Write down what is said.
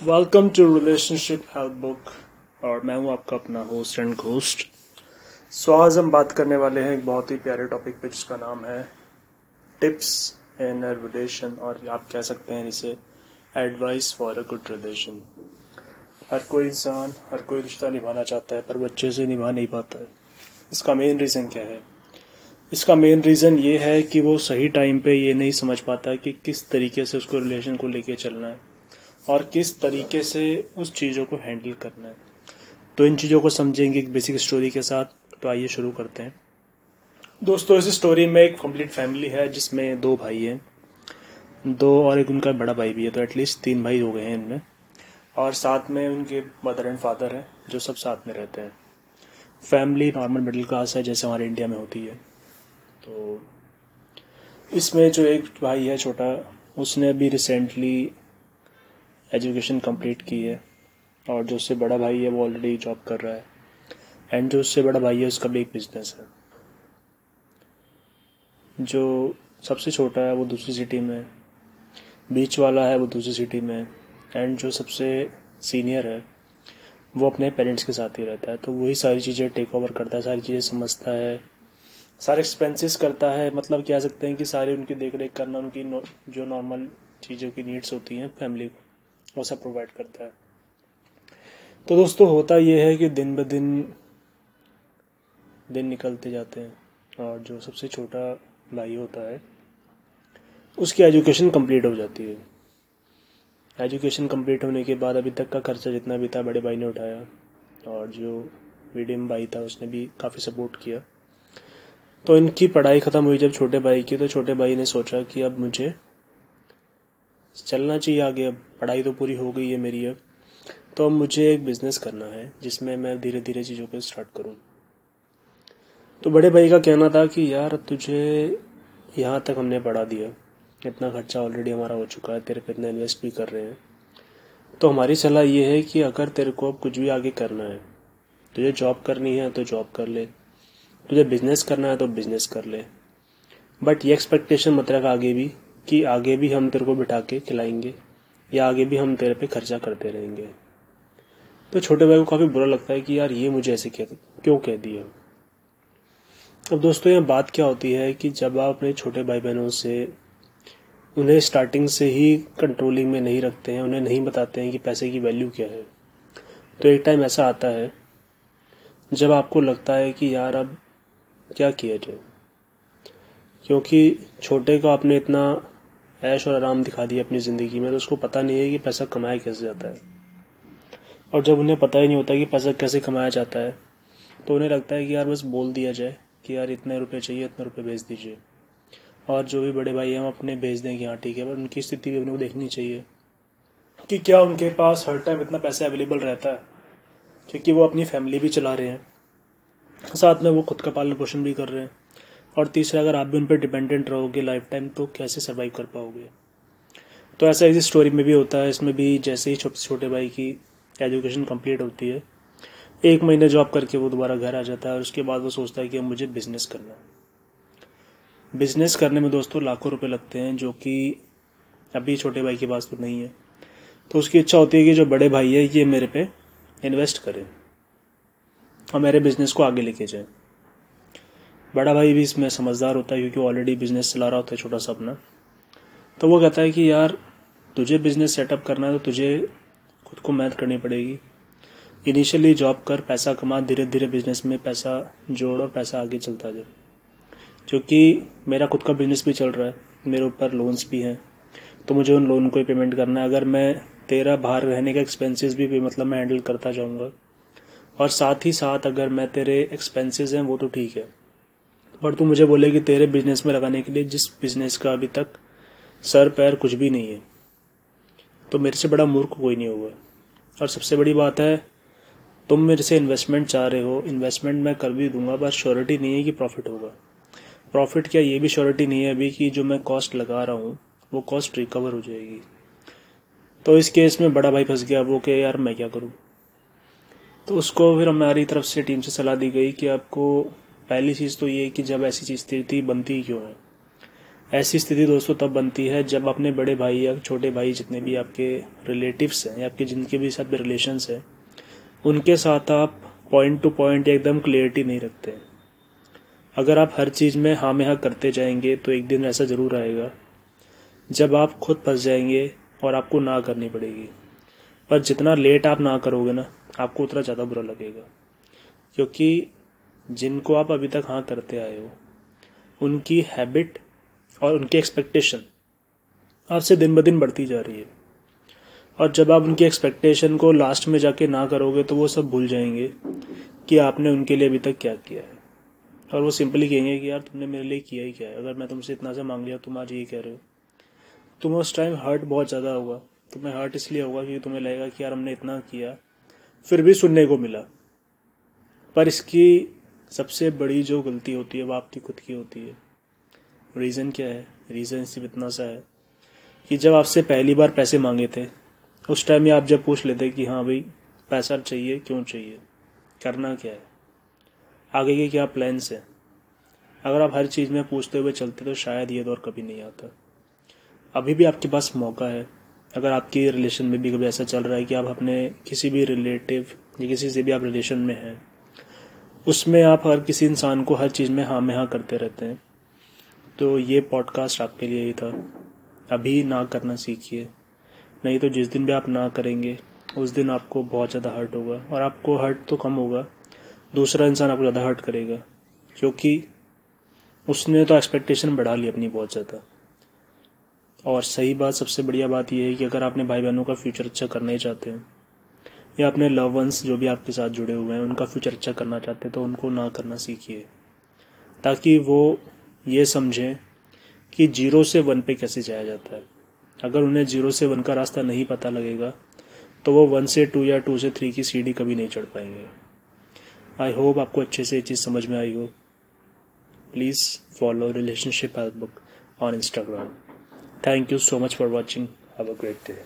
Welcome to relationship help book और मैं हूँ आपका अपना होस्ट एंड घोस्ट सो आज हम बात करने वाले हैं एक बहुत ही प्यारे टॉपिक पे, जिसका नाम है टिप्स इन अ रिलेशन और आप कह सकते हैं इसे advice for a good relation हर कोई इंसान, हर कोई रिश्ता निभाना चाहता है, पर बच्चे से निभा नहीं पाता है। इसका मेन रीज़न क्या है? इसका मेन रीज़न ये है कि वो सही टाइम पे ये नहीं समझ पाता कि किस तरीके से उसको रिलेशन को लेके चलना है। और किस तरीके से उस चीज़ों को हैंडल करना है। तो इन चीज़ों को समझेंगे एक बेसिक स्टोरी के साथ। तो आइए शुरू करते हैं। दोस्तों, इस स्टोरी में एक कंप्लीट फैमिली है, जिसमें दो भाई हैं। दो और एक उनका बड़ा भाई भी है तो एटलीस्ट तीन भाई हो गए हैं इनमें। और साथ में उनके मदर एंड फादर हैं, जो सब साथ में रहते हैं। फैमिली नॉर्मल मिडिल क्लास है, जैसे हमारे इंडिया में होती है। तो इसमें जो एक भाई है छोटा, उसने अभी रिसेंटली एजुकेशन कंप्लीट की है और जो उससे बड़ा भाई है वो ऑलरेडी जॉब कर रहा है। एंड जो उससे बड़ा भाई है, उसका भी एक बिज़नेस है। जो सबसे छोटा है, वो दूसरी सिटी में बीच वाला है, वो दूसरी सिटी में एंड जो सबसे सीनियर है, वो अपने पेरेंट्स के साथ ही रहता है। तो वही सारी चीज़ें टेक ओवर करता है, सारी चीज़ें समझता है। सारे एक्सपेंसेस करता है। मतलब कह सकते हैं कि सारे उनकी देख रेख करना, उनकी जो नॉर्मल चीज़ों की नीड्स होती हैं फैमिली को। वो सब प्रोवाइड करता है। तो दोस्तों, होता ये है कि दिन ब दिन दिन निकलते जाते हैं और जो सबसे छोटा भाई होता है, उसकी एजुकेशन कंप्लीट हो जाती है। एजुकेशन कंप्लीट होने के बाद अभी तक का खर्चा जितना भी था, बड़े भाई ने उठाया और जो मीडियम भाई था, उसने भी काफ़ी सपोर्ट किया। तो इनकी पढ़ाई ख़त्म हुई जब छोटे भाई की तो छोटे भाई ने सोचा कि अब मुझे चलना चाहिए आगे अब। पढ़ाई तो पूरी हो गई है मेरी अब। तो अब मुझे एक बिज़नेस करना है, जिसमें मैं धीरे धीरे चीज़ों को स्टार्ट करूँ। तो बड़े भाई का कहना था कि, यार, तुझे यहाँ तक हमने पढ़ा दिया। इतना खर्चा ऑलरेडी हमारा हो चुका है, तेरे पे इतना इन्वेस्ट भी कर रहे हैं। तो हमारी सलाह ये है कि अगर तेरे को अब कुछ भी आगे करना है, तुझे जॉब करनी है तो जॉब कर ले। तुझे बिज़नेस करना है तो बिज़नेस कर ले। बट ये एक्सपेक्टेशन मत रख आगे भी। कि आगे भी हम तेरे को बिठा के खिलाएँगे, या आगे भी हम तेरे पे खर्चा करते रहेंगे। तो छोटे भाई को काफ़ी बुरा लगता है कि यार ये मुझे ऐसे कह, क्यों कह दिया? अब दोस्तों, यहाँ बात क्या होती है कि जब आप अपने छोटे भाई बहनों से, उन्हें स्टार्टिंग से ही कंट्रोलिंग में नहीं रखते हैं, उन्हें नहीं बताते हैं कि पैसे की वैल्यू क्या है तो एक टाइम ऐसा आता है, जब आपको लगता है कि यार अब क्या किया जाए? क्योंकि छोटे को आपने इतना ऐश और आराम दिखा दिया अपनी ज़िंदगी में तो उसको पता नहीं है कि पैसा कमाया कैसे जाता है। और जब उन्हें पता ही नहीं होता कि पैसा कैसे कमाया जाता है तो उन्हें लगता है कि यार बस बोल दिया जाए कि यार इतने रुपये चाहिए, इतने रुपये भेज दीजिए। और जो भी बड़े भाई हैं हम अपने भेज दें कि हाँ ठीक है, पर उनकी स्थिति भी अपने को देखनी चाहिए कि क्या उनके पास हर टाइम इतना पैसा अवेलेबल रहता है, क्योंकि वो अपनी फैमिली भी चला रहे हैं, साथ में वो खुद का पालन पोषण भी कर रहे हैं। और तीसरा, अगर आप भी उन पर डिपेंडेंट रहोगे लाइफ टाइम तो कैसे सर्वाइव कर पाओगे? तो ऐसा इस स्टोरी में भी होता है। इसमें भी जैसे ही छोटे भाई की एजुकेशन कंप्लीट होती है, एक महीने जॉब करके वो दोबारा घर आ जाता है और उसके बाद वो सोचता है कि अब मुझे बिज़नेस करना है। बिज़नेस करने में दोस्तों लाखों रुपए लगते हैं, जो कि अभी छोटे भाई के पास तो नहीं है। तो उसकी इच्छा होती है कि जो बड़े भाई है, ये मेरे पे इन्वेस्ट करें और मेरे बिज़नेस को आगे लेके जाएँ। बड़ा भाई भी इसमें समझदार होता है क्योंकि ऑलरेडी बिज़नेस चला रहा होता है छोटा सा अपना। तो वो कहता है कि यार तुझे बिज़नेस सेटअप करना है तो तुझे खुद को मेहनत करनी पड़ेगी। इनिशियली जॉब कर पैसा कमा धीरे धीरे बिज़नेस में पैसा जोड़ और पैसा आगे चलता जाए क्योंकि मेरा खुद का बिज़नेस भी चल रहा है मेरे ऊपर लोन्स भी हैं तो मुझे उन लोन को ही पेमेंट करना है। अगर मैं तेरा बाहर रहने का एक्सपेंसेस भी, भी मतलब मैं हैंडल करता जाऊँगा और साथ ही साथ अगर मैं तेरे एक्सपेंसेस हैं वो तो ठीक है। और तू मुझे बोले कि तेरे बिज़नेस में लगाने के लिए जिस बिज़नेस का अभी तक सर पैर कुछ भी नहीं है तो मेरे से बड़ा मूर्ख कोई नहीं होगा। और सबसे बड़ी बात है, तुम मेरे से इन्वेस्टमेंट चाह रहे हो। इन्वेस्टमेंट मैं कर भी दूँगा बस श्योरिटी नहीं है कि प्रॉफिट होगा। प्रॉफिट क्या, ये भी श्योरिटी नहीं है अभी कि जो मैं कॉस्ट लगा रहा हूँ, वो कॉस्ट रिकवर हो जाएगी। तो इस केस में बड़ा भाई फंस गया, वो कि यार मैं क्या करूँ? तो उसको फिर हमारी तरफ़ से टीम से सलाह दी गई कि आपको पहली चीज़ तो ये कि जब ऐसी स्थिति बनती क्यों है? ऐसी स्थिति दोस्तों तब बनती है जब अपने बड़े भाई या छोटे भाई जितने भी आपके रिलेटिव्स हैं या आपके जिनके भी साथ रिलेशंस हैं, उनके साथ आप पॉइंट टू पॉइंट एकदम क्लियरिटी नहीं रखते। अगर आप हर चीज़ में हाँ में हाँ करते जाएँगे तो एक दिन ऐसा ज़रूर आएगा जब आप खुद फंस जाएँगे और आपको ना करनी पड़ेगी। पर जितना लेट आप ना करोगे ना, आपको उतना ज़्यादा बुरा लगेगा। क्योंकि जिनको आप अभी तक हाँ करते आए हो, उनकी हैबिट और उनकी एक्सपेक्टेशन आपसे दिन ब दिन बढ़ती जा रही है। और जब आप उनकी एक्सपेक्टेशन को लास्ट में जाके ना करोगे तो वो सब भूल जाएँगे कि आपने उनके लिए अभी तक क्या किया है। और वो सिंपली कहेंगे कि यार, तुमने मेरे लिए किया ही क्या है। अगर मैं तुमसे इतना से मांग लिया, तुम आज ये कह रहे हो। तुम्हें उस टाइम हर्ट बहुत ज़्यादा होगा। तुम्हें हर्ट इसलिए होगा क्योंकि तुम्हें लगेगा कि यार, हमने इतना किया। फिर भी सुनने को मिला। पर इसकी सबसे बड़ी जो गलती होती है वो आपकी खुद की होती है। रीज़न क्या है? रीज़न सिर्फ़ इतना सा है कि जब आपसे पहली बार पैसे मांगे थे, उस टाइम में आप जब पूछ लेते कि हाँ भाई, पैसा चाहिए, क्यों चाहिए? करना क्या है? आगे के क्या प्लान्स हैं? अगर आप हर चीज़ में पूछते हुए चलते तो शायद ये दौर कभी नहीं आता। अभी भी आपके पास मौका है। अगर आपकी रिलेशन में भी कभी ऐसा चल रहा है कि आप अपने किसी भी रिलेटिव या किसी से भी आप रिलेशन में हैं उसमें आप हर किसी इंसान को हर चीज़ में हाँ में हाँ करते रहते हैं। तो ये पॉडकास्ट आपके लिए ही था। अभी ना करना सीखिए। नहीं तो जिस दिन भी आप ना करेंगे, उस दिन आपको बहुत ज़्यादा हर्ट होगा। और आपको हर्ट तो कम होगा। दूसरा इंसान आपको ज़्यादा हर्ट करेगा। क्योंकि उसने तो एक्सपेक्टेशन बढ़ा ली अपनी बहुत ज़्यादा। और सही बात, सबसे बढ़िया बात यह है कि अगर आपने भाई बहनों का फ्यूचर अच्छा करना ही चाहते हैं या अपने लव वंस जो भी आपके साथ जुड़े हुए हैं, उनका फ्यूचर अच्छा करना चाहते हैं तो उनको ना करना सीखिए। ताकि वो ये समझें कि ज़ीरो से वन पे कैसे जाया जाता है। अगर उन्हें ज़ीरो से वन का रास्ता नहीं पता लगेगा तो वो वन से टू या टू से थ्री की सीढ़ी कभी नहीं चढ़ पाएँगे। आई होप आपको अच्छे से ये चीज़ समझ में आई हो। Please follow relationship help book on Instagram thank you so much for watching. Have a great day.